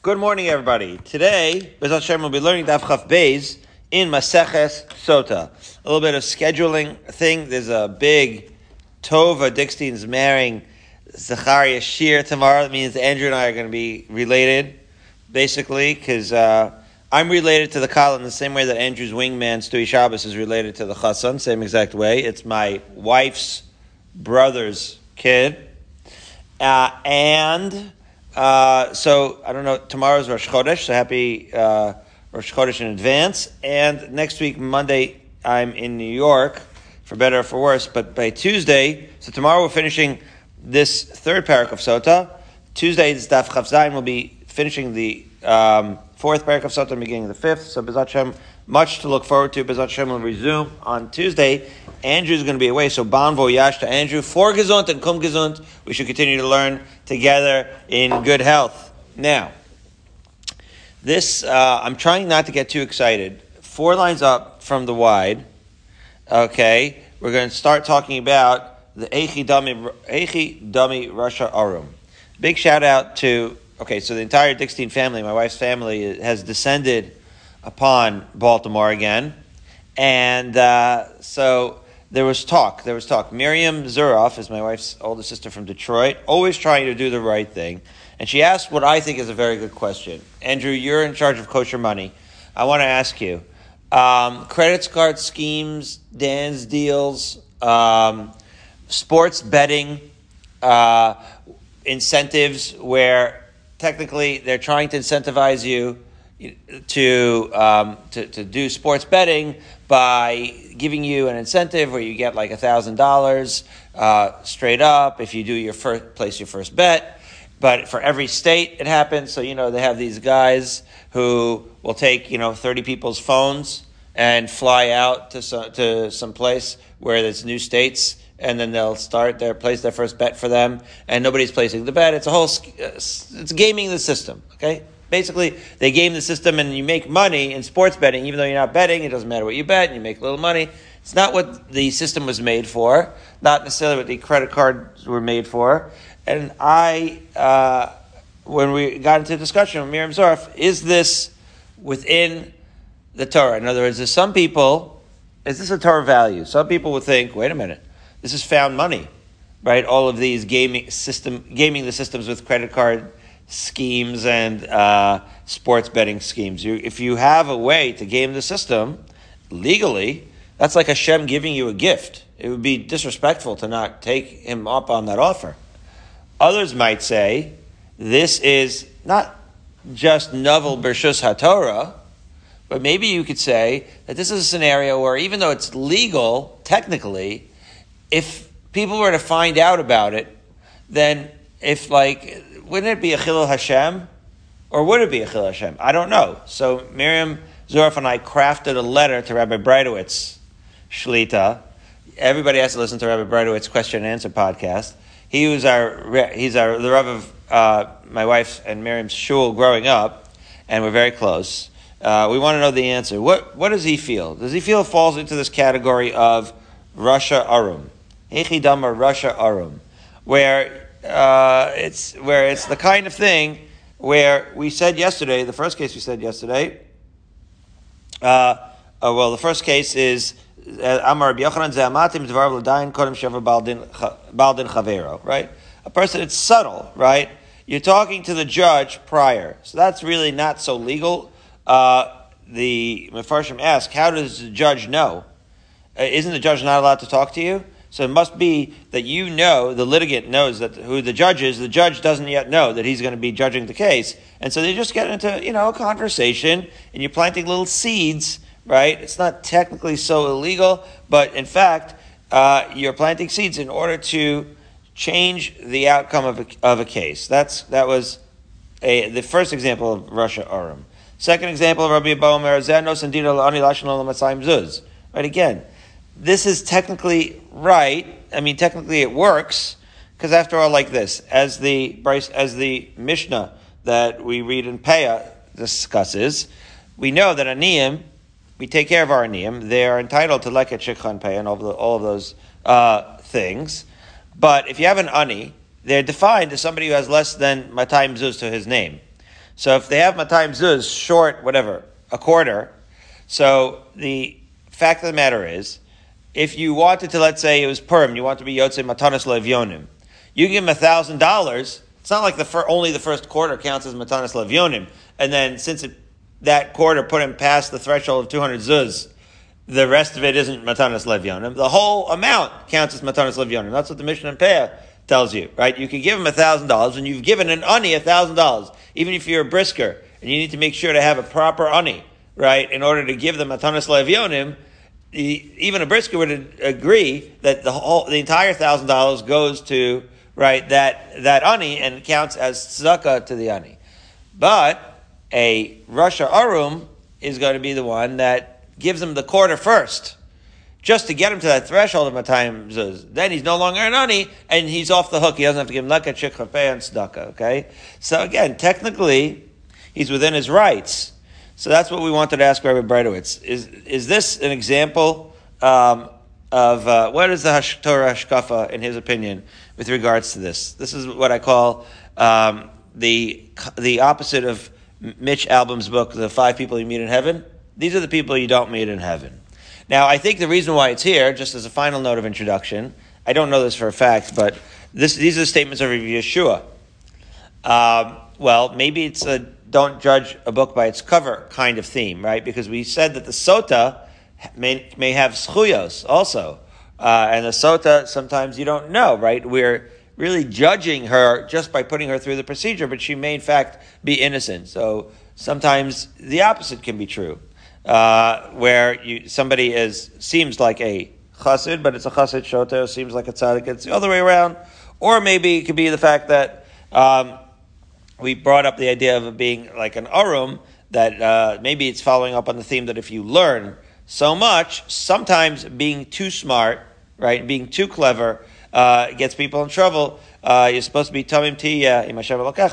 Good morning, everybody. Today, Bez Hashem will be learning Daf Chaf Beis in Maseches Sota. A little bit of scheduling thing. There's a big Tova Dickstein's marrying Zachariah Shear tomorrow. That means Andrew and I are going to be related, basically, because uh, I'm related to the Kala in the same way that Andrew's wingman, Stewie Shabbos, is related to the Chassan, same exact way. It's my wife's brother's kid. Uh, and uh, so, I don't know, tomorrow's Rosh Chodesh, so happy uh, Rosh Chodesh in advance. And next week, Monday, I'm in New York, for better or for worse. But by Tuesday, so tomorrow we're finishing this third parak of Sota. Tuesday, this Daf Chav will be finishing the um, fourth parak of Sota, beginning of the fifth. So Bezat Shem, much to look forward to. Bezat Shem will resume on Tuesday. Andrew's going to be away, so Bon Voyage to Andrew. For Gesund and Kum Gesund, we should continue to learn together in good health. Now, this, uh, I'm trying not to get too excited. Four lines up from the wide, okay, we're going to start talking about the Eichi Dami, Eichi Dami Rasha Arum. Big shout out to, okay, so the entire Dickstein family, my wife's family, has descended upon Baltimore again. And uh, so there was talk. There was talk. Miriam Zuroff is my wife's older sister from Detroit, always trying to do the right thing. And she asked what I think is a very good question. Andrew, you're in charge of kosher money. I want to ask you um, credit card schemes, Dan's deals, um, sports betting, uh, incentives where technically they're trying to incentivize you to, um, to, to do sports betting by giving you an incentive where you get like a thousand dollars uh, straight up if you do your first place your first bet. But for every state, it happens. So you know they have these guys who will take you know thirty people's phones and fly out to some, to some place where there's new states, and then they'll start their place their first bet for them, and nobody's placing the bet. It's a whole uh, it's gaming the system. Okay, Basically, they game the system and you make money in sports betting, even though you're not betting. It doesn't matter what you bet, and you make a little money. It's not what the system was made for, not necessarily what the credit cards were made for. And I, uh, when we got into discussion with Miriam Zorf, is this within the Torah? In other words, there's some people, is this a Torah value? Some people would think, wait a minute, this is found money, right? All of these gaming system, gaming the systems with credit card schemes and uh, sports betting schemes. You, if you have a way to game the system legally, that's like Hashem giving you a gift. It would be disrespectful to not take him up on that offer. Others might say this is not just novel Bershus HaTorah, but maybe you could say that this is a scenario where even though it's legal, technically, if people were to find out about it, then if like wouldn't it be a Chilul Hashem? Or would it be a Chilul Hashem? I don't know. So Miriam Zorf and I crafted a letter to Rabbi Breitowitz, Shlita. Everybody has to listen to Rabbi Breitowitz's question and answer podcast. He was our, he's our, the Rav of uh, my wife's and Miriam's shul growing up, and we're very close. Uh, we want to know the answer. What, what does he feel? Does he feel it falls into this category of Rasha Arum? Echidama Rasha Arum, where uh, it's where it's the kind of thing where we said yesterday, the first case we said yesterday, uh, uh, well, the first case is uh, Amar Ze'amatim Kodem Sheva Baldin Chavero, right? A person, it's subtle, right? You're talking to the judge prior. So that's really not so legal. Uh, the Mefarshim ask, how does the judge know? Uh, isn't the judge not allowed to talk to you? So it must be that you know, the litigant knows that who the judge is. The judge doesn't yet know that he's going to be judging the case. And so they just get into, you know, a conversation and you're planting little seeds, right? It's not technically so illegal, but in fact, uh, you're planting seeds in order to change the outcome of a, of a case. That's, that was a, the first example of Rasha Arum. Second example of Rabbi Abomer, Zanos and Dino Ani Zuz. Right, again, this is technically right. I mean, technically it works because after all, like this, as the as the Mishnah that we read in Peah discusses, we know that aniyim, we take care of our aniyim. They are entitled to leket shikhan pay and all of, the, all of those uh, things. But if you have an ani, they're defined as somebody who has less than matayim zuz to his name. So if they have Matayim Zuz short, whatever, a quarter, so the fact of the matter is, if you wanted to, let's say it was Purim, you want to be Yotze Matanas Levyonim, you give him a thousand dollars. It's not like the fir- only the first quarter counts as Matanas Levyonim, and then since it, that quarter put him past the threshold of 200 zuz, the rest of it isn't Matanas Levyonim. The whole amount counts as Matanas Levyonim. That's what the Mishnah and Peah tells you, right? You can give him a thousand dollars, and you've given an ani a thousand dollars, even if you're a brisker, and you need to make sure to have a proper ani, right, in order to give them Matanas Levyonim. Even a brisker would agree that the whole, the entire thousand dollars goes to right that that ani and counts as tzedakah to the ani. But a Rasha Arum is going to be the one that gives him the quarter first, just to get him to that threshold of Matayim Zuz. Then he's no longer an Ani, and he's off the hook. He doesn't have to give him Lekat, Shikhafe, and Tzedakah, okay? So again, technically, he's within his rights. So that's what we wanted to ask Rabbi Breitowitz. Is, is this an example um, of uh, what is the Hash- Torah Hashkafa, in his opinion, with regards to this? This is what I call um, the, the opposite of Mitch Albom's book, The Five People You Meet in Heaven. These are the people you don't meet in heaven. Now, I think the reason why it's here, just as a final note of introduction, I don't know this for a fact, but this, these are the statements of Yeshua. Um, well, maybe it's a don't judge a book by its cover kind of theme, right? Because we said that the sota may, may have schuyos also. Uh, and the sota, sometimes you don't know, right? We're really judging her just by putting her through the procedure, but she may in fact be innocent. So sometimes the opposite can be true uh, where you, somebody is seems like a chassid, but it's a chassid shoto, seems like a tzaddik. It's the other way around, or maybe it could be the fact that um, we brought up the idea of it being like an arum. That uh, maybe it's following up on the theme that if you learn so much, sometimes being too smart, right, being too clever, uh, gets people in trouble. Uh, you're supposed to be tamim tiyah im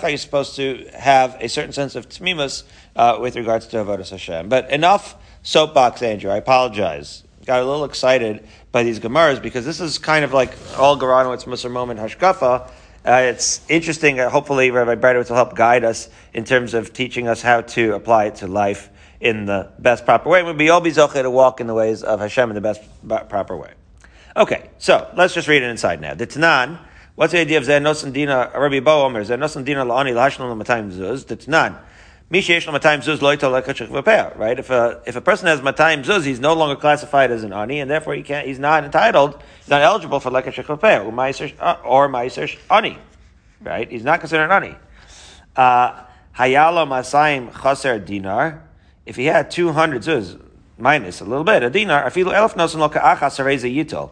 You're supposed to have a certain sense of tmimus uh, with regards to avodas Hashem. But enough soapbox, Andrew. I apologize. Got a little excited by these gemaras because this is kind of like all Garanowitz Musar moment hashkafa. Uh, it's interesting. Uh, hopefully, Rabbi Breitowitz will help guide us in terms of teaching us how to apply it to life in the best proper way. We'll be all be to walk in the ways of Hashem in the best proper way. Okay, so let's just read it inside now. The Tanan, what's the idea of Zenos and Dina, Rabbi Bo Omer, Zenos and Dina La'ani Lashon L'Matayim Zuz, the Tanan. Zuz right? If a, if a person has Matayim Zuz, he's no longer classified as an Ani, and therefore he can't, he's not entitled, he's not eligible for Lekachach V'Peh, uh, or Maiser Ani, right? He's not considered an Ani. Uh, Hayalo Masayim Chaser Dinar, if he had 200 Zuz, minus a little bit. A dinar, afilu elf nosan lo ka'achas yitol.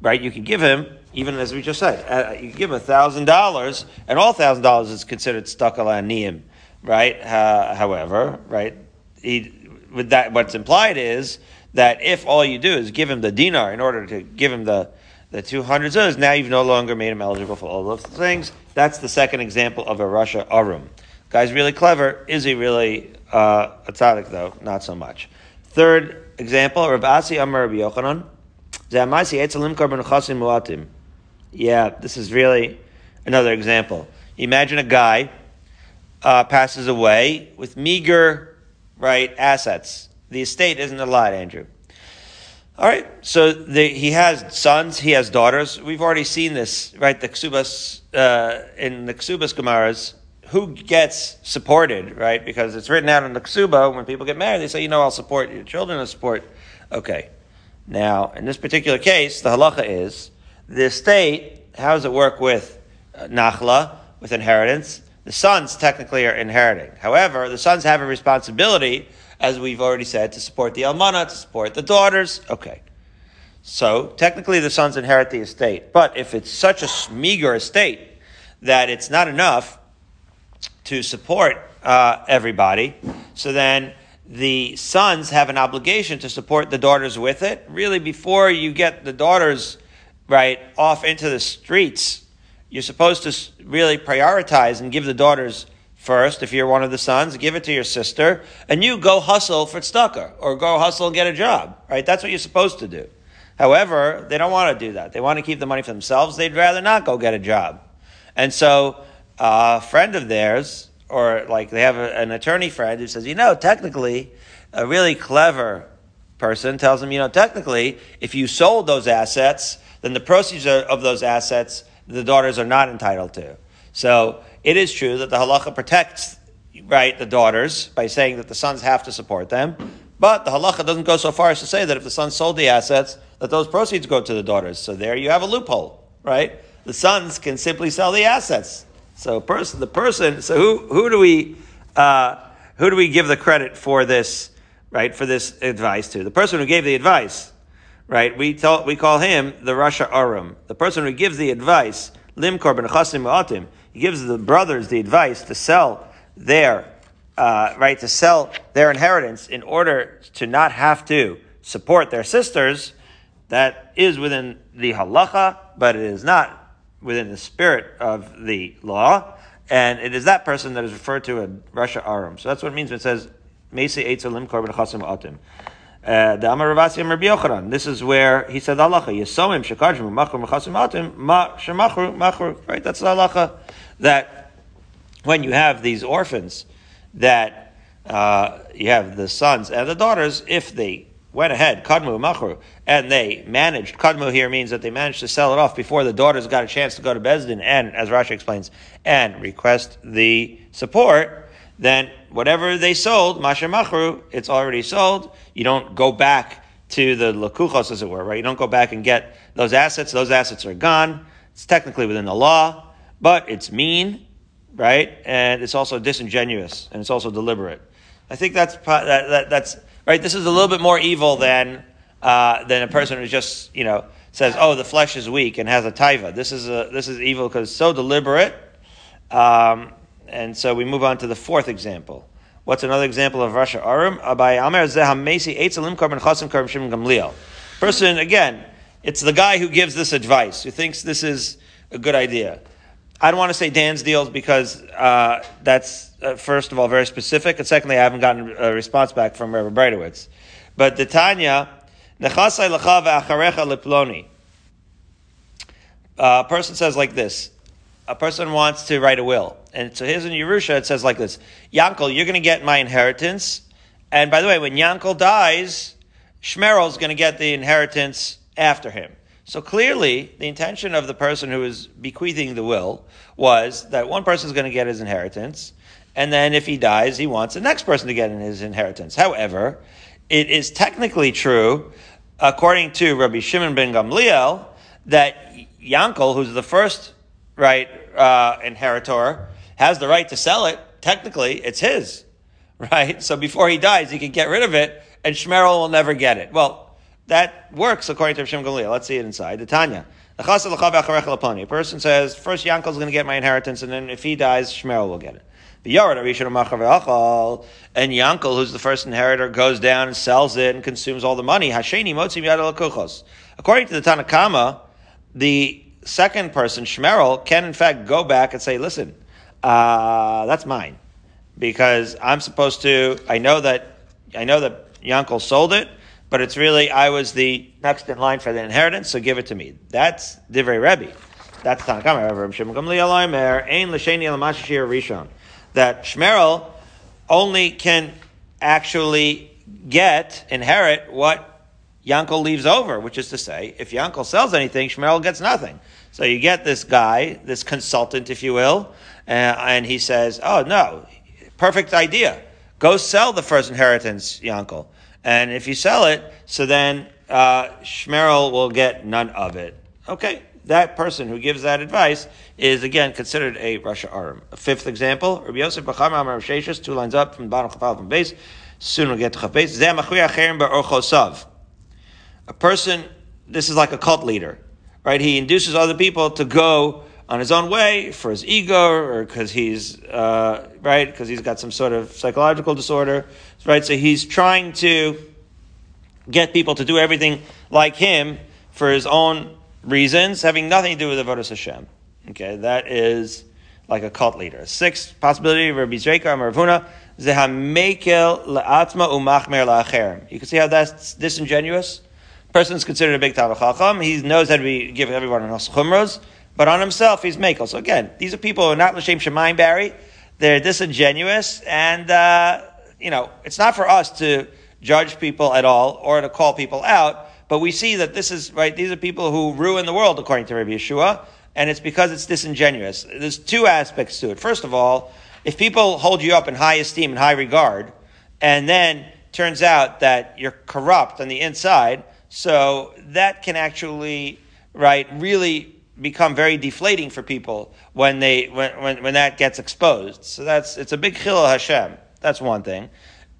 Right? You can give him, even as we just said, uh, you give him a thousand dollars, and all thousand dollars is considered stuck niyim. Right? Uh, however, right? He, with that, what's implied is that if all you do is give him the dinar in order to give him the the 200 zuz, now you've no longer made him eligible for all those things. That's the second example of a Rasha Arum. Guy's really clever. Is he really uh, a tzaddik, though? Not so much. Third example, Rav Asi Amar Rabbi Yochanan. Yeah, this is really another example. Imagine a guy uh, passes away with meager, right, assets. The estate isn't a lot, Andrew. All right, so the, he has sons, he has daughters. We've already seen this, right? The Ksubas, uh, in the Ksubas Gemaras, who gets supported, right? Because it's written out in the ksuba when people get married, they say, you know, I'll support your children, I'll support. Okay. Now, in this particular case, the halacha is the estate, how does it work with uh, nachla, with inheritance? The sons technically are inheriting. However, the sons have a responsibility, as we've already said, to support the almana, to support the daughters. Okay. So, technically the sons inherit the estate. But if it's such a meager estate that it's not enough to support uh, everybody. So then the sons have an obligation to support the daughters with it. Really, before you get the daughters right off into the streets, you're supposed to really prioritize and give the daughters first. If you're one of the sons, give it to your sister, and you go hustle for tzedakah or go hustle and get a job. Right? That's what you're supposed to do. However, they don't want to do that. They want to keep the money for themselves. They'd rather not go get a job. And so uh, a friend of theirs or like they have a, an attorney friend who says, you know, technically, a really clever person tells them, you know, technically, if you sold those assets, then the proceeds of those assets, the daughters are not entitled to. So it is true that the halacha protects, right, the daughters by saying that the sons have to support them. But the halacha doesn't go so far as to say that if the son sold the assets, that those proceeds go to the daughters. So there you have a loophole, right? The sons can simply sell the assets. So person, the person, so who, who do we, uh, who do we give the credit for this, right, for this advice to? The person who gave the advice, right? We tell, we call him the Rasha Arum. The person who gives the advice, Limkor ben Chasim Ma'atim, he gives the brothers the advice to sell their, uh, right, to sell their inheritance in order to not have to support their sisters. That is within the halacha, but it is not within the spirit of the law. And it is that person that is referred to as Rasha Arum. So that's what it means when it says, Mesi Eitzalim Korban Chasim Atim. The Amar Ravasi Amar Yochanan. This is where he said halacha. Yisomim shekajim machru mechasim atim ma shemachru machru. Right, that's the halacha. That when you have these orphans, that uh, you have the sons and the daughters, if they went ahead, kadmu machru, and they managed. Kadmu here means that they managed to sell it off before the daughters got a chance to go to Bezdin and, as Rashi explains, and request the support. Then whatever they sold, masha machru, it's already sold. You don't go back to the lakuchos, as it were, right? You don't go back and get those assets. Those assets are gone. It's technically within the law, but it's mean, right? And it's also disingenuous, and it's also deliberate. I think that's that, that, that's right? This is a little bit more evil than uh, than a person who just you know says, "Oh, the flesh is weak" and has a taiva. This is a, this is evil because it's so deliberate. Um, and so we move on to the fourth example. What's another example of Rasha Arum? Eitzalim Karban Chasim Karban Gamliel. Person again, it's the guy who gives this advice who thinks this is a good idea. I don't want to say Dan's deals because uh, that's uh, first of all very specific, and secondly, I haven't gotten a response back from Reverend Breitowitz. But the Tanya, nechasai ve'acharecha leploni. A person says like this. A person wants to write a will. And so here's in Yerusha, it says like this. Yankel, you're going to get my inheritance. And by the way, when Yankel dies, Shmerel is going to get the inheritance after him. So clearly, the intention of the person who is bequeathing the will was that one person is going to get his inheritance, and then if he dies, he wants the next person to get in his inheritance. However, it is technically true, according to Rabbi Shimon ben Gamliel, that Yankel, who's the first right uh, inheritor, has the right to sell it. Technically, it's his, right? So before he dies, he can get rid of it, and Shmerel will never get it. Well, that works according to Hashem. Let's see it inside. The Tanya. A person says, first Yankel is going to get my inheritance, and then if he dies, Shmerel will get it. The Yared and Yankel, who's the first inheritor, goes down and sells it and consumes all the money. According to the Tanakama, the second person, Shmerel, can in fact go back and say, listen, uh, that's mine. Because I'm supposed to, I know that, I know that Yankel sold it, but it's really I was the next in line for the inheritance, so give it to me. That's Divrei Rebbe. That's Tanakama. Rishon. That Shmerel only can actually get, inherit what Yankel leaves over, which is to say, if Yankel sells anything, Shmerel gets nothing. So you get this guy, this consultant, if you will, uh, and he says, oh no, perfect idea. Go sell the first inheritance, Yankel. And if you sell it, so then uh, Shmerel will get none of it. Okay, that person who gives that advice is again considered a Rasha Aram. A fifth example, Rabbi Yosef Bacham Amar Sheshus, two lines up from the bottom of the base. Soon we'll get to Chav base. A person, this is like a cult leader, right? He induces other people to go on his own way for his ego or because he's uh, right because he's got some sort of psychological disorder right? So he's trying to get people to do everything like him for his own reasons having nothing to do with avodas Hashem. Okay that is like a cult leader. Sixth possibility Rabbi Zreika Maravuna zehamekel le'atma umachmer la'acherim. You can see how that's disingenuous. Person is considered a big Talmud Chacham. He knows how to be, give everyone an chumros but on himself he's makel. So again, these are people who are not l'shem shemayim Barry. they're disingenuous, and uh, you know, it's not for us to judge people at all or to call people out. But we see that this is right. These are people who ruin the world, according to Rabbi Yeshua, and it's because it's disingenuous. There's two aspects to it. First of all, if people hold you up in high esteem and high regard, and then turns out that you're corrupt on the inside, so that can actually, right, really become very deflating for people when they when, when, when that gets exposed. So that's it's a big chilul Hashem. That's one thing.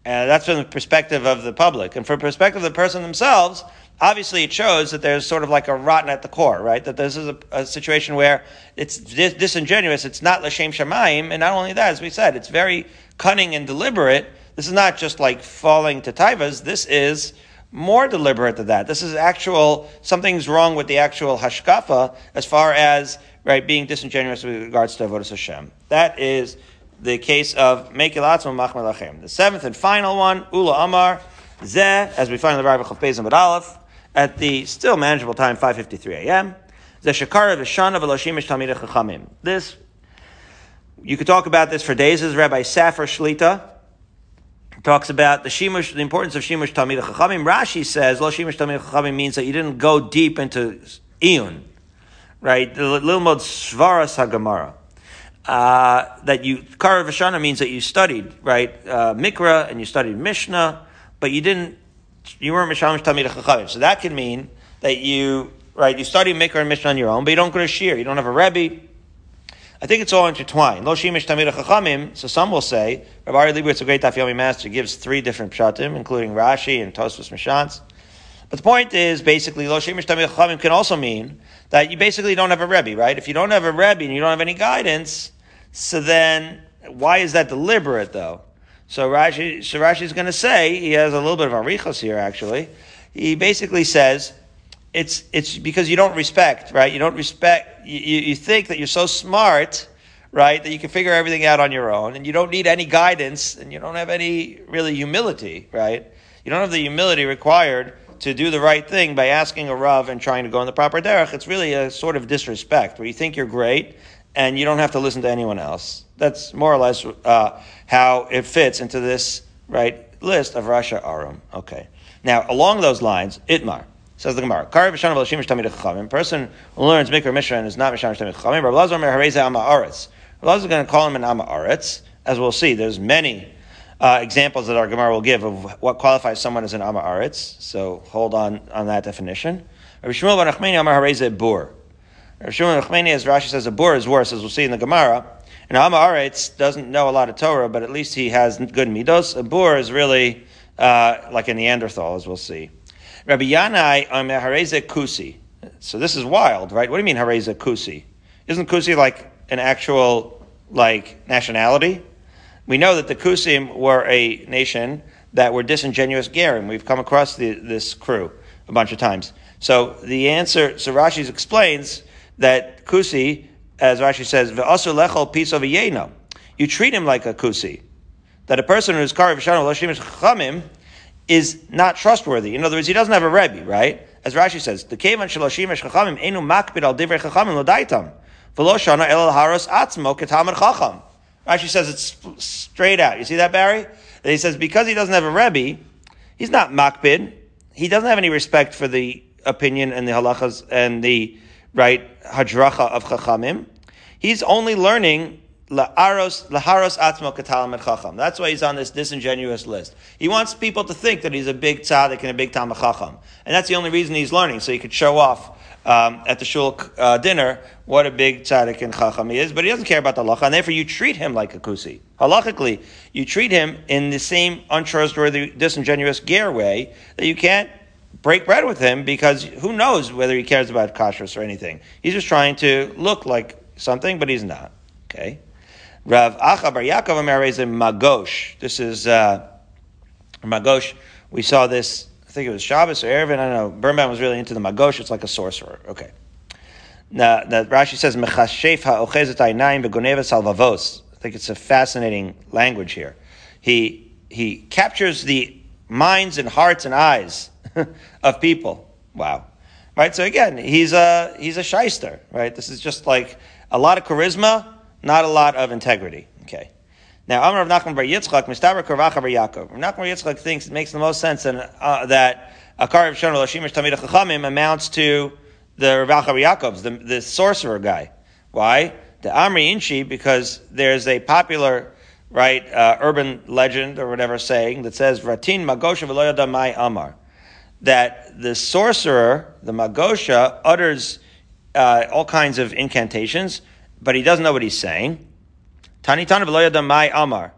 And that's from the perspective of the public. And from the perspective of the person themselves, obviously it shows that there's sort of like a rotten at the core, right? That this is a, a situation where it's dis- disingenuous, it's not Lashem Shemaim, and not only that, as we said, it's very cunning and deliberate. This is not just like falling to taivas, this is more deliberate than that. This is actual, something's wrong with the actual hashkafa as far as, right, being disingenuous with regards to Avodah Hashem. That is the case of Mekilatzma Machmel Lachem. The seventh and final one, Ula Amar, Zeh, as we find in the Rav Chav Bezim Aleph, at the still manageable time, 5.53 a.m. Zeh Shekara V'Shana V'Loshimish Talmidei Chachamim. This, you could talk about this for days, as Rabbi Safar Shlita talks about the shimush, the importance of shimush talmid chachamim. Rashi says lo shimush talmid chachamim means that you didn't go deep into iyun, right? The little mod svaras hagamara. Uh, that you karav v'shana means that you studied right uh, mikra and you studied mishnah, but you didn't you weren't mishamish talmid chachamim. So that can mean that you right you study mikra and mishnah on your own, but you don't go to shir. You don't have a rebbe. I think it's all intertwined. Lo chachamim. So some will say, Rabbi Ari Leibowitz, a great Daf master, gives three different pshatim, including Rashi and Tosfos Mishans. But the point is, basically, lo shimish tamid chachamim can also mean that you basically don't have a rebbe, right? If you don't have a rebbe and you don't have any guidance, so then why is that deliberate, though? So Rashi, so Rashi is going to say he has a little bit of arichos here. Actually, he basically says it's it's because you don't respect, right? You don't respect. You, you think that you're so smart, right, that you can figure everything out on your own, and you don't need any guidance, and you don't have any really humility, right? You don't have the humility required to do the right thing by asking a rav and trying to go in the proper derech. It's really a sort of disrespect where you think you're great and you don't have to listen to anyone else. That's more or less uh, how it fits into this right list of Rasha Arum. Okay. Now, along those lines, Itmar. Says the Gemara. Kari v'shana v'lashimish tamid chachamim. Person who learns mikra mishra and is not mishamish tamid chachamim. Rabbi Lazar mer hareza ama aretz. Rabbi Lazar is going to call him an ama aretz. As we'll see, there's many uh, examples that our Gemara will give of what qualifies someone as an ama aretz. So hold on on that definition. Rabbi Shmuel bar Nachmani amar hareza bur. Rabbi Shmuel bar as Rashi says, a bur is worse, as we'll see in the Gemara. And ama aretz doesn't know a lot of Torah, but at least he has good midos. A bur is really uh, like a Neanderthal, as we'll see. Rabbi Yanai on Hareze Kusi. So this is wild, right? What do you mean Hareze Kusi? Isn't Kusi like an actual like nationality? We know that the Kusim were a nation that were disingenuous Gerim. We've come across the, this crew a bunch of times. So the answer, so Rashi explains that Kusi, as Rashi says, "V'asu lechol piece of a You treat him like a Kusi. That a person who is karev shanu lashim chamim is not trustworthy. In other words, he doesn't have a Rebbe, right? As Rashi says, the Kevan Shaloshim Chachamim Enu Makbid al Divrei Chachamim Lodaitam. V'lo Shana El Haros Atzmo Ketamad Chacham. Rashi says it's straight out. You see that, Barry? That he says because he doesn't have a Rebbe, he's not Makbid. He doesn't have any respect for the opinion and the halachas and the right hadracha of Chachamim. He's only learning laharos atzmo katalam chacham. That's why he's on this disingenuous list. He wants people to think that he's a big tzaddik and a big talmid chacham. And that's the only reason he's learning, so he could show off um, at the shul uh, dinner what a big tzaddik and chacham he is. But he doesn't care about the halacha, and therefore you treat him like a kusi. Halachically, you treat him in the same untrustworthy, disingenuous gear way that you can't break bread with him because who knows whether he cares about kashrus or anything. He's just trying to look like something, but he's not. Okay? Rav Acha Bar Yaakov a Magosh. This is uh, Magosh. We saw this. I think it was Shabbos or Erevin. I don't know. Birnbaum was really into the Magosh. It's like a sorcerer. Okay. Now, that Rashi says Mechashef ha'ochezet aynaim begoneva salvavos. I think it's a fascinating language here. He he captures the minds and hearts and eyes of people. Wow. Right. So again, he's a he's a shyster. Right. This is just like a lot of charisma not a lot of integrity. Okay. Now, Amar of Nachman Bar Yitzchak, Mistaber Karvacha Bar Yaakov. Nachman Yitzchak thinks it makes the most sense and, uh, that a Karev Shon Lashimish Tamid Chachamim amounts to the Ravacha Bar the, the sorcerer guy. Why? The Amri Inchi, because there's a popular, right, uh, urban legend or whatever saying that says, Ratin Magosha V'lo Mai Amar. That the sorcerer, the Magosha, utters uh, all kinds of incantations, but he doesn't know what he's saying. Tani Tana Mai Amar.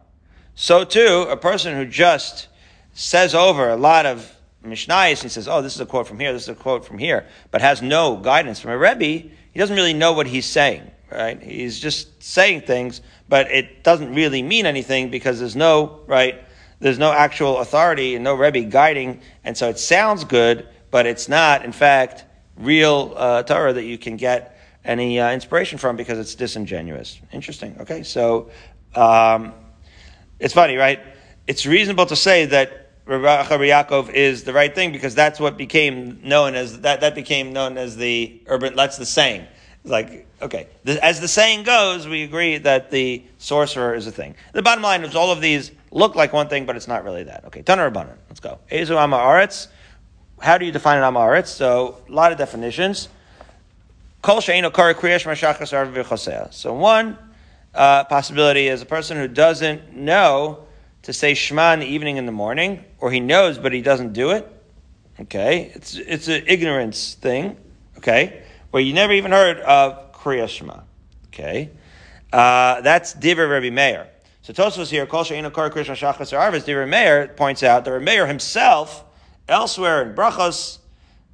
So too, a person who just says over a lot of Mishnayos, he says, oh, this is a quote from here, this is a quote from here, but has no guidance from a Rebbe, he doesn't really know what he's saying, right? He's just saying things, but it doesn't really mean anything because there's no, right, there's no actual authority and no Rebbe guiding, and so it sounds good, but it's not, in fact, real uh, Torah that you can get any uh, inspiration from because it's disingenuous. Interesting. Okay, so um, it's funny, right? It's reasonable to say that Rabbi Yaakov is the right thing because that's what became known as that. That became known as the urban. That's the saying. Like okay, the, as the saying goes, we agree that the sorcerer is a thing. The bottom line is all of these look like one thing, but it's not really that. Okay, Tanar Rabbanan. Let's go. Ezu Ama Aretz. How do you define an Ama Aretz? So a lot of definitions. So one uh, possibility is a person who doesn't know to say Shema in the evening and the morning, or he knows but he doesn't do it. Okay, it's it's an ignorance thing. Okay, where you never even heard of Kriya Shema. Okay, uh, that's Diver Rabbi Meir. So Tosfos here, Kol She'ina Kar Krishna Shachas Arvis, Diver Meir points out that Rabbi Meir himself, elsewhere in Brachos,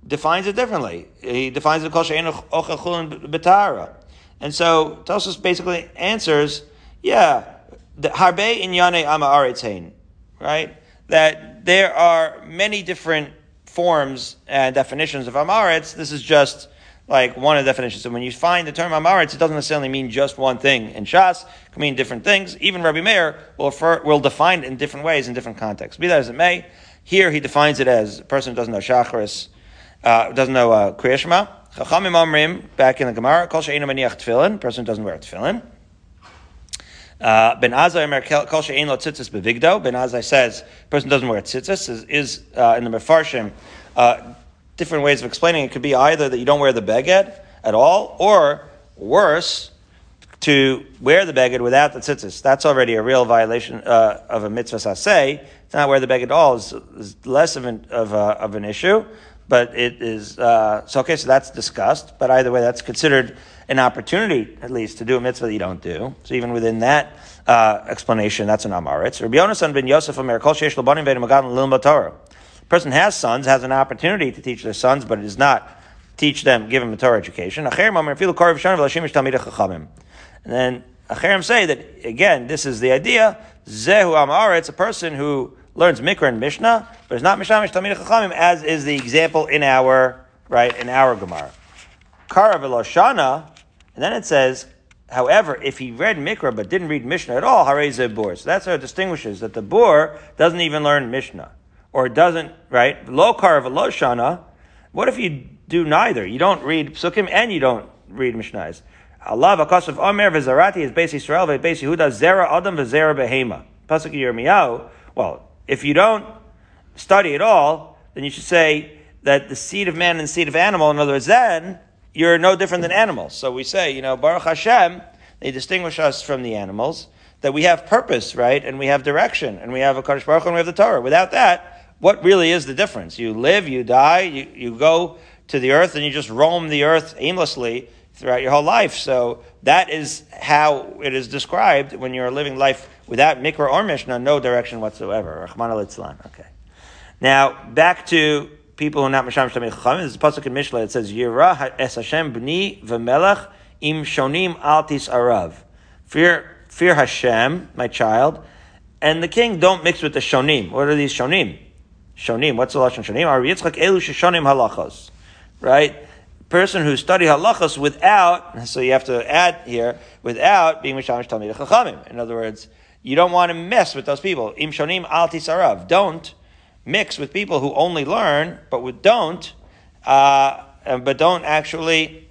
defines it differently. He defines it Betara. And so Tosfos basically answers, yeah, the Harbe Inyane Ama right? That there are many different forms and definitions of Amaretz. This is just like one of the definitions. So when you find the term Amaretz, it doesn't necessarily mean just one thing. In Shas, it can mean different things. Even Rabbi Meir will, refer, will define it in different ways in different contexts. Be that as it may, here he defines it as a person who doesn't know Shacharis, uh, doesn't know uh, Kriyashma. Chachamim Omrim, back in the Gemara, Kol She'enu Maniach Tefillin, person doesn't wear Tefillin. Uh, ben Azai Emer Kol She'en Tzitzis Bevigdo. Ben Azai says person doesn't wear tzitzis is, is uh, in the Mefarshim. Uh, different ways of explaining it could be either that you don't wear the beged at all, or worse, to wear the beged without the tzitzis. That's already a real violation uh, of a mitzvah saseh. To not wear the beged at all is, is less of an, of, a, of an issue, but it is, uh, so okay, so that's discussed, but either way, that's considered an opportunity, at least, to do a mitzvah that you don't do. So even within that uh, explanation, that's an amaretz. Rabbi Yonasan ben Yosef Amir Kol Sheish Labanim Ben Magan Lil Torah. Person has sons, has an opportunity to teach their sons, but it is not teach them, give them a Torah education. And then Acherim say that again, this is the idea. Zehu Amaretz, a person who learns Mikra and Mishnah, but it's not Mishnah Talmid Chachamim, as is the example in our right in our Gemara. Kara Shana, and then it says, however, if he read Mikra but didn't read Mishnah at all, Hareze Bor. So that's how it distinguishes that the Bor doesn't even learn Mishnah. Or doesn't, right? Lo Kara Velo Shana. What if you do neither? You don't read Psukim and you don't read Mishnahs. Allah of Omer v'zarati is Beis Yisrael v'Beis Yehuda zera adam v'zera behema. Pasuk Yirmiyahu. Well, if you don't study at all, then you should say that the seed of man and the seed of animal, in other words, then you're no different than animals. So we say, you know, Baruch Hashem, they distinguish us from the animals, that we have purpose, right? And we have direction, and we have a Kaddish Baruch and we have the Torah. Without that, what really is the difference? You live, you die, you, you go to the earth, and you just roam the earth aimlessly throughout your whole life. So that is how it is described when you're living life without Mikra or Mishnah, no direction whatsoever. Rahman al Okay. Now, back to people who are not Misham Shtamei Chachamim. There's a pasuk in Mishle that says, Yira es Hashem b'ni v'melech im shonim altis arav. Fear, fear Hashem, my child, and the king don't mix with the shonim. What are these shonim? Shonim, what's the lashon shonim? Are Yitzchak elu sheshonim halachos. Right? Person who study halachos without, so you have to add here, without being Misham Shtamei Chachamim. In other words, you don't want to mess with those people. Im shonim altis arav. Don't mix with people who only learn but who don't, uh, but don't actually,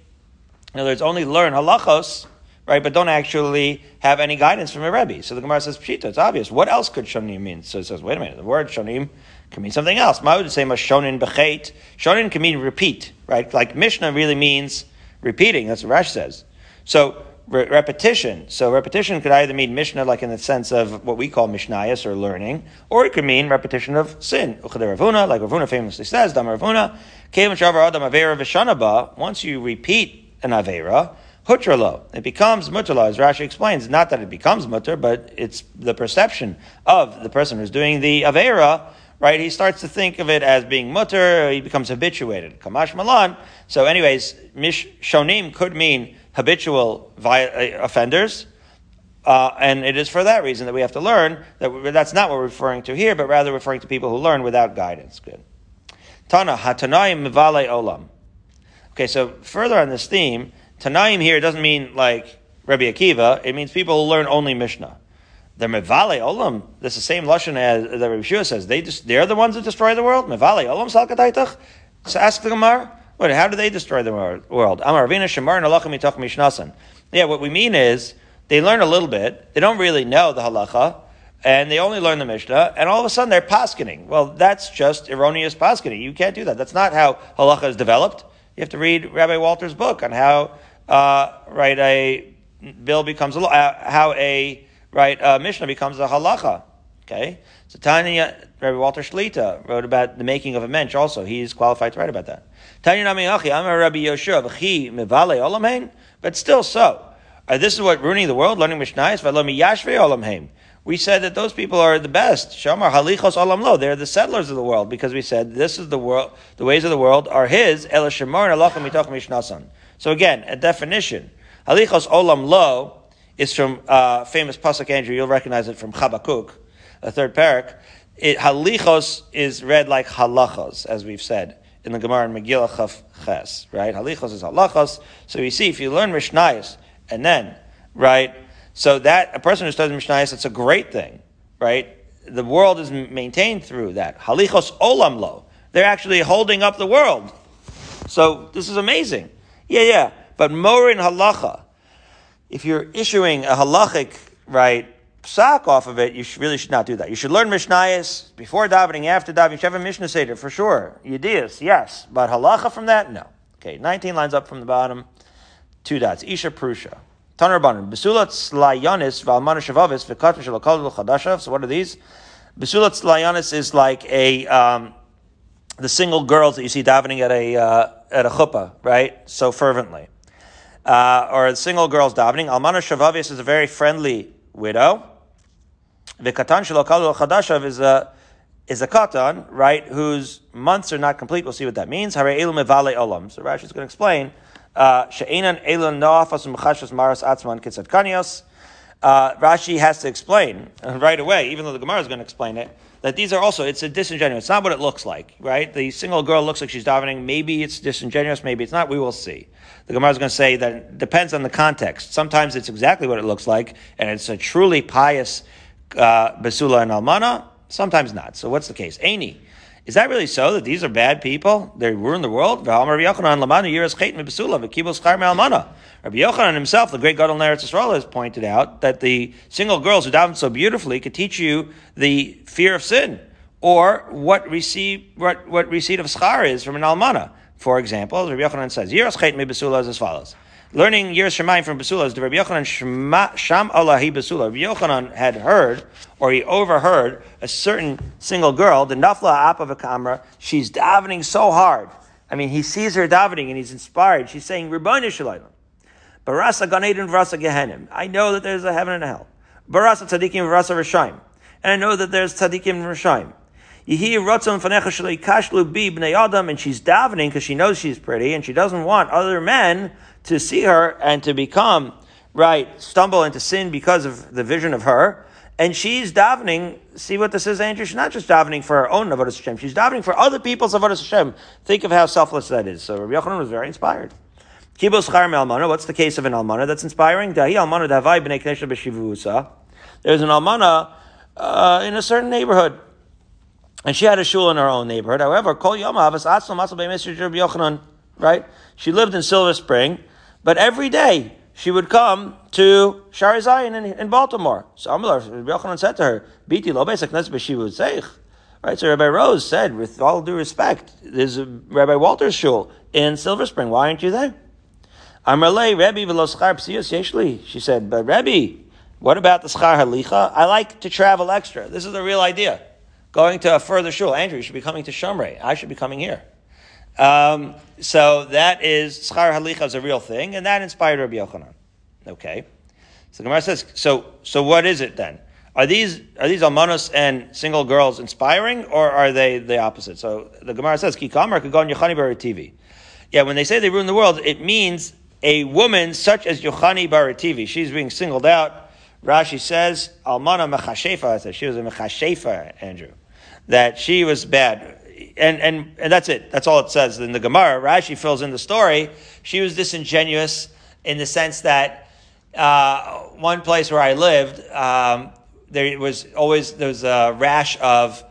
in other words, only learn halachos, right? But don't actually have any guidance from a Rebbe. So the Gemara says, Pshita, it's obvious. What else could shonim mean? So it says, wait a minute, the word shonim can mean something else. Ma would say shonin bechet. Shonin can mean repeat, right? Like Mishnah really means repeating. That's what Rash says. So re- repetition. So repetition could either mean Mishnah, like in the sense of what we call Mishnayos or learning, or it could mean repetition of sin. Like Ravuna famously says, Dam Ravuna, Adam once you repeat an Avera, Hutralo. It becomes mutralo, as Rashi explains. Not that it becomes mutter, but it's the perception of the person who's doing the Avera, right? He starts to think of it as being mutter, he becomes habituated. Kamash Malan. So anyways, Mish Shonim could mean habitual uh, offenders. Uh, and it is for that reason that we have to learn that that's not what we're referring to here, but rather referring to people who learn without guidance. Good. Tana hatanaim mivale olam. Okay, so further on this theme, Tanaim here doesn't mean like Rabbi Akiva. It means people who learn only Mishnah. The mevale olam. This is the same lashon as the Rabbi Shua says. They just, they're the ones that destroy the world. Mevale olam salkataitach. So ask the Gemara. What? How do they destroy the world? Yeah, what we mean is they learn a little bit. They don't really know the halacha, and they only learn the Mishnah, and all of a sudden they're paskening. Well, that's just erroneous paskening. You can't do that. That's not how halacha is developed. You have to read Rabbi Walter's book on how uh, right a bill becomes a uh, how a right uh, Mishnah becomes a halacha. Okay, so Tanya Rabbi Walter Shlita wrote about the making of a mensch. Also, he's qualified to write about that. Tanya Nami Achi, I'm a Rabbi Yoshua, olamein. But still so. Uh, this is what ruining the world, learning Mishnayos, v'lo miyashve olamheim. We said that those people are the best. Shamar halichos olam lo. They're the settlers of the world because we said this is the world. The ways of the world are his. Alachem mitoch mishnasan. So again, a definition. Halichos olam lo is from uh, famous pasuk Andrew. You'll recognize it from Chabakuk, a third parak. It, halichos is read like halachos, as we've said in the Gemara in Megillah Chaf Ches, right? Halichos is halachos. So you see, if you learn Mishnayos, and then, right, so that, a person who studies Mishnayos, it's a great thing, right? The world is maintained through that. Halichos olam lo. They're actually holding up the world. So this is amazing. Yeah, yeah. But morin halacha, if you're issuing a halachic, right, psak off of it, you should, really should not do that. You should learn Mishnayos before davening, after davening. You should have a Mishnah Seder for sure. Yedias, yes. But halacha from that, no. Okay, 19 lines up from the bottom. Two dots. Isha Prusha. Tanar Banan. Besulat Slayanis Valmana Shavavis Shalakal Chadashav. So what are these? Besulat Slayanis is like a, um, the single girls that you see davening at a, uh, at a chuppah, right? So fervently. Uh, or single girls davening. Almana Shavavis is a very friendly widow. Vikatan shalokalu chadashav is a is a katan, right? Whose months are not complete. We'll see what that means. Hare elu mevale olam. So Rashi is going to explain. Uh, she'enan elon noafas umchashas maras atzman kitzat kanios. Uh, Rashi has to explain right away, even though the Gemara is going to explain it, that these are also, it's a disingenuous. It's not what it looks like, right? The single girl looks like she's davening. Maybe it's disingenuous, maybe it's not. We will see. The Gemara is going to say that it depends on the context. Sometimes it's exactly what it looks like, and it's a truly pious uh, Basula and Almana, sometimes not. So what's the case? Aini. Is that really so that these are bad people? They ruin the world? Rabbi Yochanan himself, the great Gadol Neretz Yisrael, has pointed out that the single girls who daven so beautifully could teach you the fear of sin or what receive what, what receipt of schar is from an almana. For example, Rabbi Yochanan says, Yiras Chait Basula is as follows. Learning Yiras Shemayim from Basula is the Rabbi Yochanan Sham Allahi Basula. Rabbi Yochanan had heard, or he overheard, a certain single girl, the Nafla Ap of a camera, she's davening so hard. I mean, he sees her davening and he's inspired. She's saying, Ribbon Shalayim. Barasa Gan Eden Varasa Gehenim. I know that there's a heaven and a hell. Barasa Tzadikim Varasa Rishayim. And I know that there's Tzadikim and Rishayim. Yehi Ratzon Fanecha Kashlu Bi and she's davening because she knows she's pretty and she doesn't want other men to see her and to become, right, stumble into sin because of the vision of her. And she's davening, see what this is, Andrew? She's not just davening for her own Avodah Hashem, she's davening for other people's Avodah Hashem. Think of how selfless that is. So Rabbi Yochanan was very inspired. Kibos Char Almana, what's the case of an Almana that's inspiring? Dahi Almana Davai B'nei. There's an Almana uh, in a certain neighborhood. And she had a shul in her own neighborhood. However, Kol Yom Havas Masal Rabbi Yochanan, right? She lived in Silver Spring, but every day she would come to Shari Zion in, in Baltimore. So Amar Yochanan said to her, "Biti lo say." Right, so Rabbi Rose said, with all due respect, there's a Rabbi Walter's shul in Silver Spring. Why aren't you there? Amrle Rebbe v'loschar psius yeshli. She said, but Rabbi, what about the schar halicha? I like to travel extra. This is the real idea. Going to a further shul. Andrew, you should be coming to Shomrei. I should be coming here. Um, so that is schar halicha is a real thing, and that inspired Rabbi Yochanan. Okay. So the Gemara says, so so what is it then? Are these are these almanos and single girls inspiring, or are they the opposite? So the Gemara says, "Kikamar could go Yochani Bar TV." Yeah, when they say they ruin the world, it means a woman such as Yochani Bar TV. She's being singled out. Rashi says, "Almana mechashefa." She was a mechashefa, Andrew. That she was bad. And, and, and that's it. That's all it says in the Gemara. Rashi fills in the story. She was disingenuous in the sense that uh, one place where I lived, um, there was always there was a rash of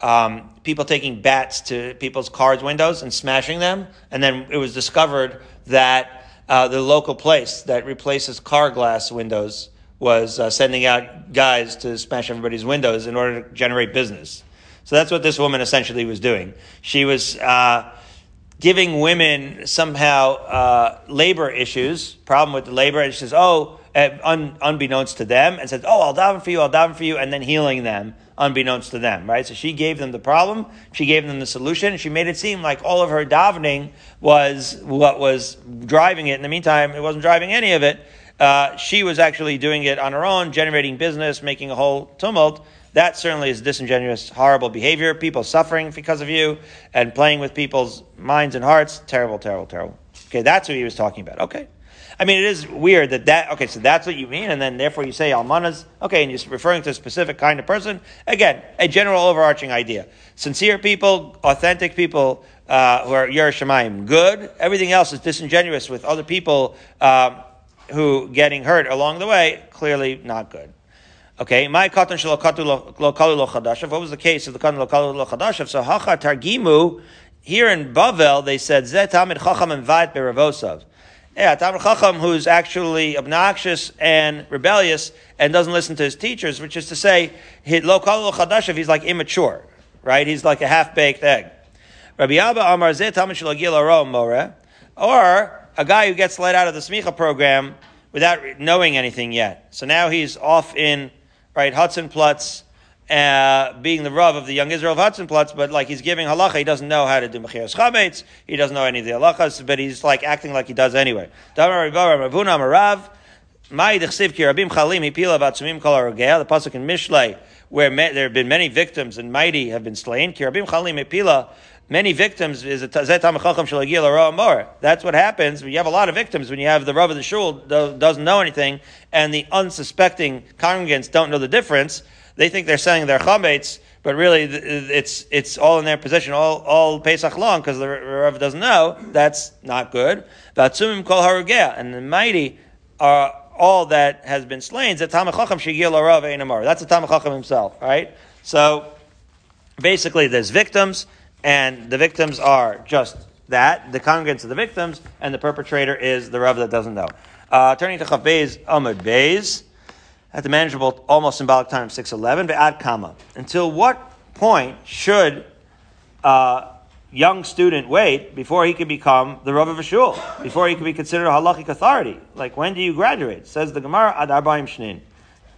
um, people taking bats to people's cars' windows and smashing them, and then it was discovered that uh, the local place that replaces car glass windows was uh, sending out guys to smash everybody's windows in order to generate business. So that's what this woman essentially was doing. She was uh, giving women somehow uh, labor issues, problem with the labor, and she says, "Oh." un, unbeknownst to them, and says, "Oh, I'll daven for you, I'll daven for you," and then healing them unbeknownst to them, right? So she gave them the problem, she gave them the solution, she made it seem like all of her davening was what was driving it. In the meantime, it wasn't driving any of it. Uh, she was actually doing it on her own, generating business, making a whole tumult. That certainly is disingenuous, horrible behavior. People suffering because of you and playing with people's minds and hearts. Terrible, terrible, terrible. Okay, that's what he was talking about. Okay. I mean, it is weird that that, okay, so that's what you mean, and then therefore you say almanas, okay, and you're referring to a specific kind of person. Again, a general overarching idea. Sincere people, authentic people, uh, who are Yerushalayim, good. Everything else is disingenuous with other people, um, who getting hurt along the way, clearly not good. Okay, my katan shelo lo. What was the case of the katan lo lo? So hacha targimu, here in Bavel, they said, Zet tamid chacham and beravosav. Yeah, Talmud Chacham who's actually obnoxious and rebellious and doesn't listen to his teachers, which is to say, chadashav, he's like immature, right? He's like a half-baked egg. Rabbi Abba Amar More, or a guy who gets let out of the smicha program without knowing anything yet. So now he's off in, right, Hotzenplatz, uh, being the Rav of the young Israel of Hotzenplatz, but like he's giving halacha, he doesn't know how to do mechiras chametz, he doesn't know any of the halachas, but he's like acting like he does anyway. The pasuk in Mishlei, where there have been many victims and mighty have been slain. Many victims is a That's what happens. You have a lot of victims when you have the Rav of the shul doesn't know anything, and the unsuspecting congregants don't know the difference they think they're selling their chametz, but really it's it's all in their possession all all Pesach long because the Rav doesn't know. That's not good. Vatsumim kol harugea and the mighty are all that has been slain. That's a Tamachacham himself, right? So basically, there's victims, and the victims are just that the congregants of the victims, and the perpetrator is the Rav that doesn't know. Uh, turning to Chaf Beis Amud Beis at the manageable, almost symbolic time of 611, ad kama. Until what point should a young student wait before he can become the Rav of a shul, before he can be considered a halachic authority? Like, when do you graduate? Says the Gemara, ad arbaim shnin.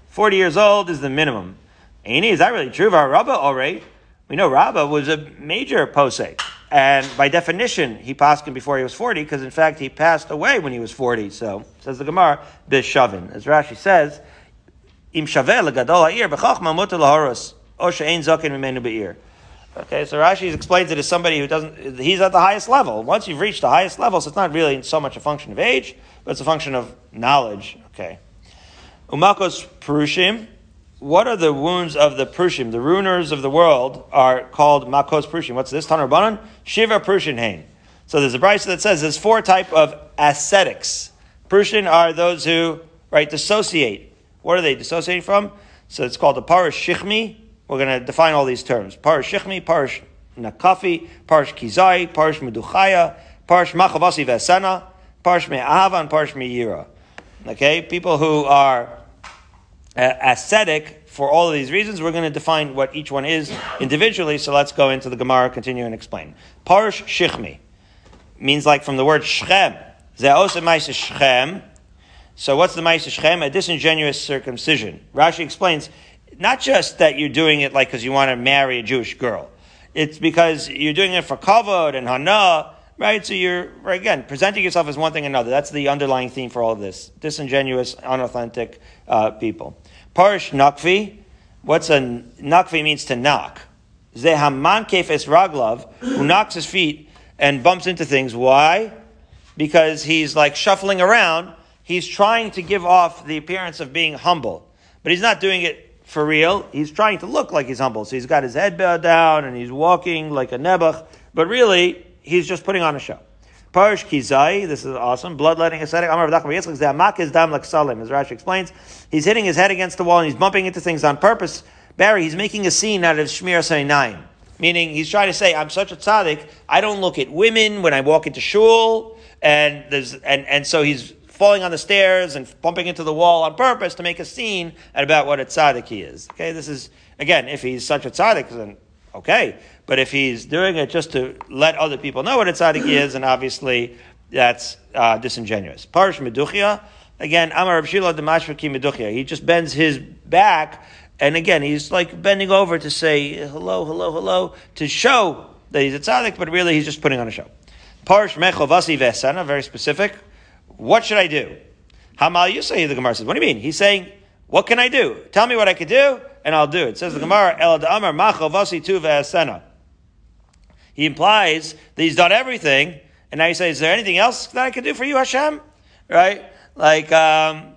40 years old is the minimum. Aini, is that really true our Rabbah already? We know Rabbah was a major posek. And by definition, he passed him before he was 40, because in fact he passed away when he was 40. So, says the Gemara, bishavin. As Rashi says, im shaveh legadol ha'ir b'chachma mutar lahoros o she'ein zaken mimenu be'ir. Okay, so Rashi explains it as somebody who doesn't, he's at the highest level. Once you've reached the highest level, so it's not really so much a function of age, but it's a function of knowledge. Okay. Umakos Purushim. What are the wounds of the Prushim? The ruiners of the world are called Makos Prushim. What's this? Tanu Rabanan? Shiva Purushin Hain. So there's a Braisa that says there's four type of ascetics. Purushin are those who, right, dissociate what are they dissociating from? So it's called the Parish Shichmi. We're going to define all these terms. Parish Shichmi, Parish Nakafi, Parish Kizai, Parish Meduchaya, Parish Machavasi Vesena, Parish Me'ahava, and Parish Me'ira. Okay, people who are ascetic for all of these reasons. We're going to define what each one is individually. So let's go into the Gemara, continue and explain. Parsh shichmi means like from the word shchem. shchem. So what's the ma'is shchem? A disingenuous circumcision. Rashi explains not just that you're doing it like because you want to marry a Jewish girl. It's because you're doing it for kavod and hana, right? So you're again presenting yourself as one thing another. That's the underlying theme for all of this: disingenuous, unauthentic uh, people. Parish nakvi. What's a nakvi means to knock. Zehaman kefes raglav, who knocks his feet and bumps into things. Why? Because he's like shuffling around. He's trying to give off the appearance of being humble, but he's not doing it for real. He's trying to look like he's humble. So he's got his head bowed down and he's walking like a nebuch, but really he's just putting on a show. Parish Kizai, this is awesome. Bloodletting ascetic. Amar is dam like Salim, as Rashi explains. He's hitting his head against the wall and he's bumping into things on purpose. Barry, he's making a scene out of Shmiras Einayim. Meaning, he's trying to say, I'm such a tzaddik, I don't look at women when I walk into shul, and there's, and, and so he's falling on the stairs and bumping into the wall on purpose to make a scene about what a tzaddik he is. Okay, this is, again, if he's such a tzaddik, then okay. But if he's doing it just to let other people know what a tzaddik is, and obviously that's uh, disingenuous. Parish meduchia, again, Amar Rab Shila Demashvaki meduchia. He just bends his back, and again, he's like bending over to say hello, hello, hello, to show that he's a tzaddik, but really he's just putting on a show. Parish mechovasi vesana, very specific. What should I do? Hamal Yusay, the Gemara says. What do you mean? He's saying, what can I do? Tell me what I could do, and I'll do it. Says the Gemara, El Amar Machovasi tu vesana he implies that he's done everything, and now he says, "Is there anything else that I can do for you, Hashem?" Right? Like um,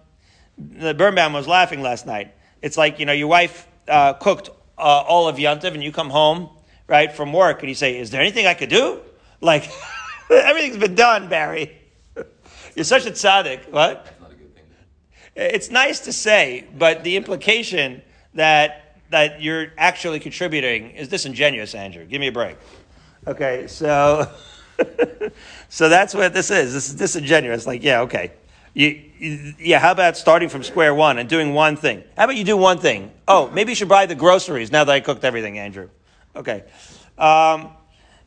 the Birnbaum was laughing last night. It's like you know your wife uh, cooked uh, all of Yontiv, and you come home right from work, and you say, "Is there anything I could do?" Like everything's been done, Barry. You're such a tzaddik. What? That's not a good thing. It's nice to say, but the implication that that you're actually contributing is disingenuous, Andrew. Give me a break. Okay, so so that's what this is. This is disingenuous. Like, yeah, okay. You, you, yeah, how about starting from square one and doing one thing? How about you do one thing? Oh, maybe you should buy the groceries now that I cooked everything, Andrew. Okay. Um,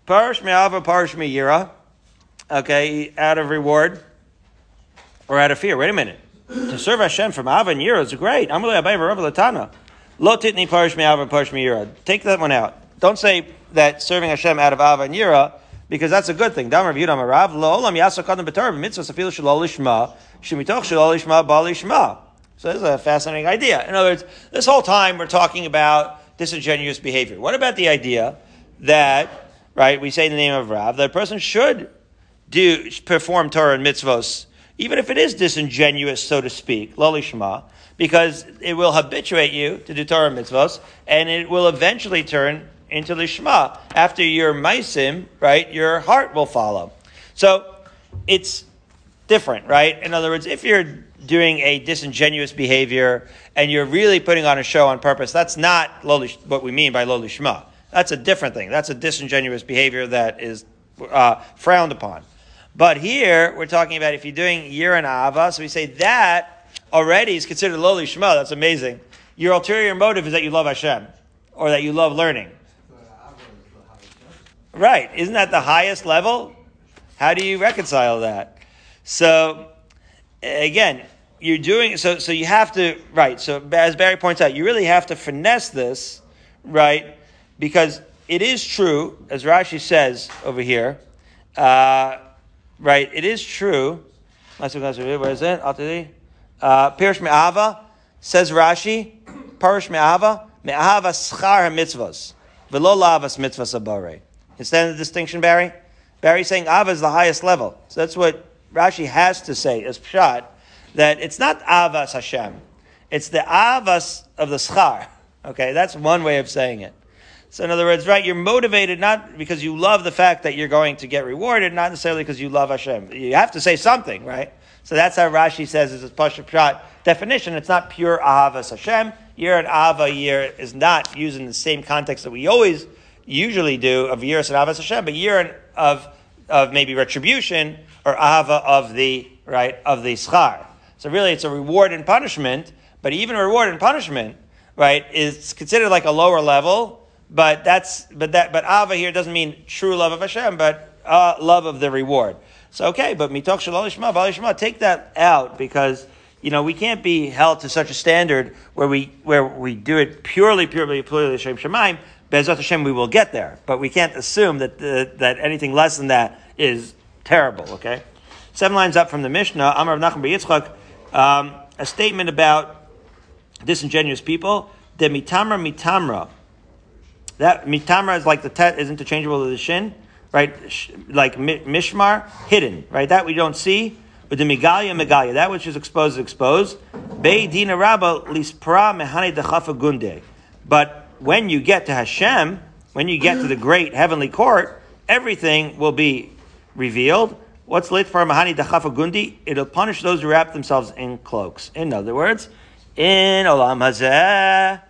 parish me'ava, parish me'yira. Okay, out of reward or out of fear. Wait a minute. To serve Hashem from Ava and Yira is great. I'm really Rav Latana. Lo titni parish me'ava, parish me'yira. Take that one out. Don't say that serving Hashem out of Ava and Yira, because that's a good thing. So this is a fascinating idea. In other words, this whole time we're talking about disingenuous behavior. What about the idea that, right, we say in the name of Rav, that a person should do, perform Torah and mitzvos, even if it is disingenuous, so to speak, Loli Shema, because it will habituate you to do Torah and mitzvos, and it will eventually turn into the Shema. After your maisim, right, your heart will follow. So it's different, right? In other words, if you're doing a disingenuous behavior and you're really putting on a show on purpose, that's not what we mean by loli shema. That's a different thing. That's a disingenuous behavior that is uh, frowned upon. But here we're talking about if you're doing year and ava, so we say that already is considered loli shema. That's amazing. Your ulterior motive is that you love Hashem or that you love learning. Right. Isn't that the highest level? How do you reconcile that? So, again, you're doing, so, so you have to, right, so as Barry points out, you really have to finesse this, right, because it is true, as Rashi says over here, uh, right, it is true, where is it? Uh, Pirish Me'ava, says Rashi, Parish Me'ava, Me'ava schar mitzvahs, velo lavas mitzvahs abare. Instead of the distinction, Barry? Barry's saying Ava is the highest level. So that's what Rashi has to say as Pshat, that it's not Avas Hashem. It's the Avas of the Schar. Okay, that's one way of saying it. So in other words, right, you're motivated not because you love the fact that you're going to get rewarded, not necessarily because you love Hashem. You have to say something, right? So that's how Rashi says is a Pasha Pshat definition. It's not pure Ahavas Hashem. Year and Ava year is not used in the same context that we always usually do of Yiras and Avas Hashem, but year of, of maybe retribution or Ava of the, right, of the Schar. So really, it's a reward and punishment. But even reward and punishment, right, is considered like a lower level. But that's but that but ava here doesn't mean true love of Hashem, but uh, love of the reward. So okay, but mitoch shalol ishma, ishma, take that out because you know we can't be held to such a standard where we where we do it purely, purely, purely Hashem Shemaim. Bezrat Hashem, we will get there, but we can't assume that the, that anything less than that is terrible. Okay, seven lines up from the Mishnah, Amar of Nachum Yitzchak, um, a statement about disingenuous people. The mitamra mitamra. That mitamra is like the tet is interchangeable with the shin right? Like mishmar, hidden, right? That we don't see. But the migalia, migalia, that which is exposed is exposed. Bei dina rabba lispra mehane dechafa gunde. But when you get to Hashem, when you get to the great heavenly court, everything will be revealed. What's lit for mahani dachafa gundi? It'll punish those who wrap themselves in cloaks. In other words, in olam hazeh,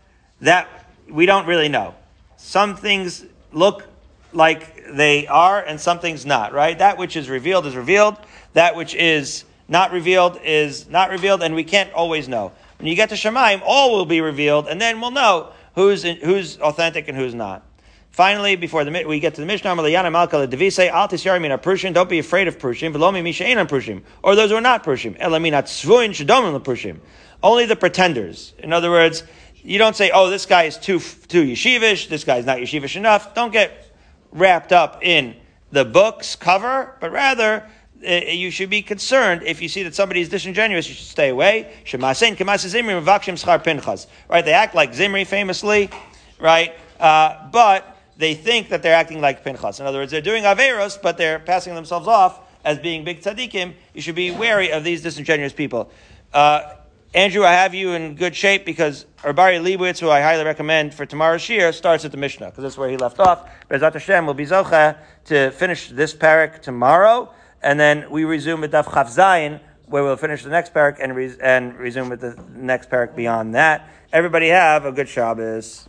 that we don't really know. Some things look like they are and some things not, right? That which is revealed is revealed. That which is not revealed is not revealed, and we can't always know. When you get to Shemaim, all will be revealed, and then we'll know who's, who's authentic and who's not. Finally, before the, we get to the Mishnah, don't be afraid of Prushim, or those who are not Prushim. Only the pretenders. In other words, you don't say, oh, this guy is too, too yeshivish, this guy's not yeshivish enough. Don't get wrapped up in the book's cover, but rather you should be concerned if you see that somebody is disingenuous, you should stay away. Right? They act like Zimri famously, right? Uh, but they think that they're acting like Pinchas. In other words, they're doing Averos, but they're passing themselves off as being big tzaddikim. You should be wary of these disingenuous people. Uh, Andrew, I have you in good shape because Arbari Leibowitz, who I highly recommend for tomorrow's shir, starts at the Mishnah because that's where he left off. Bezat Hashem will be zocha to finish this parak tomorrow, and then we resume with Daf Chaf Zayin, where we'll finish the next parak and, re- and resume with the next parak beyond that. Everybody have a good Shabbos.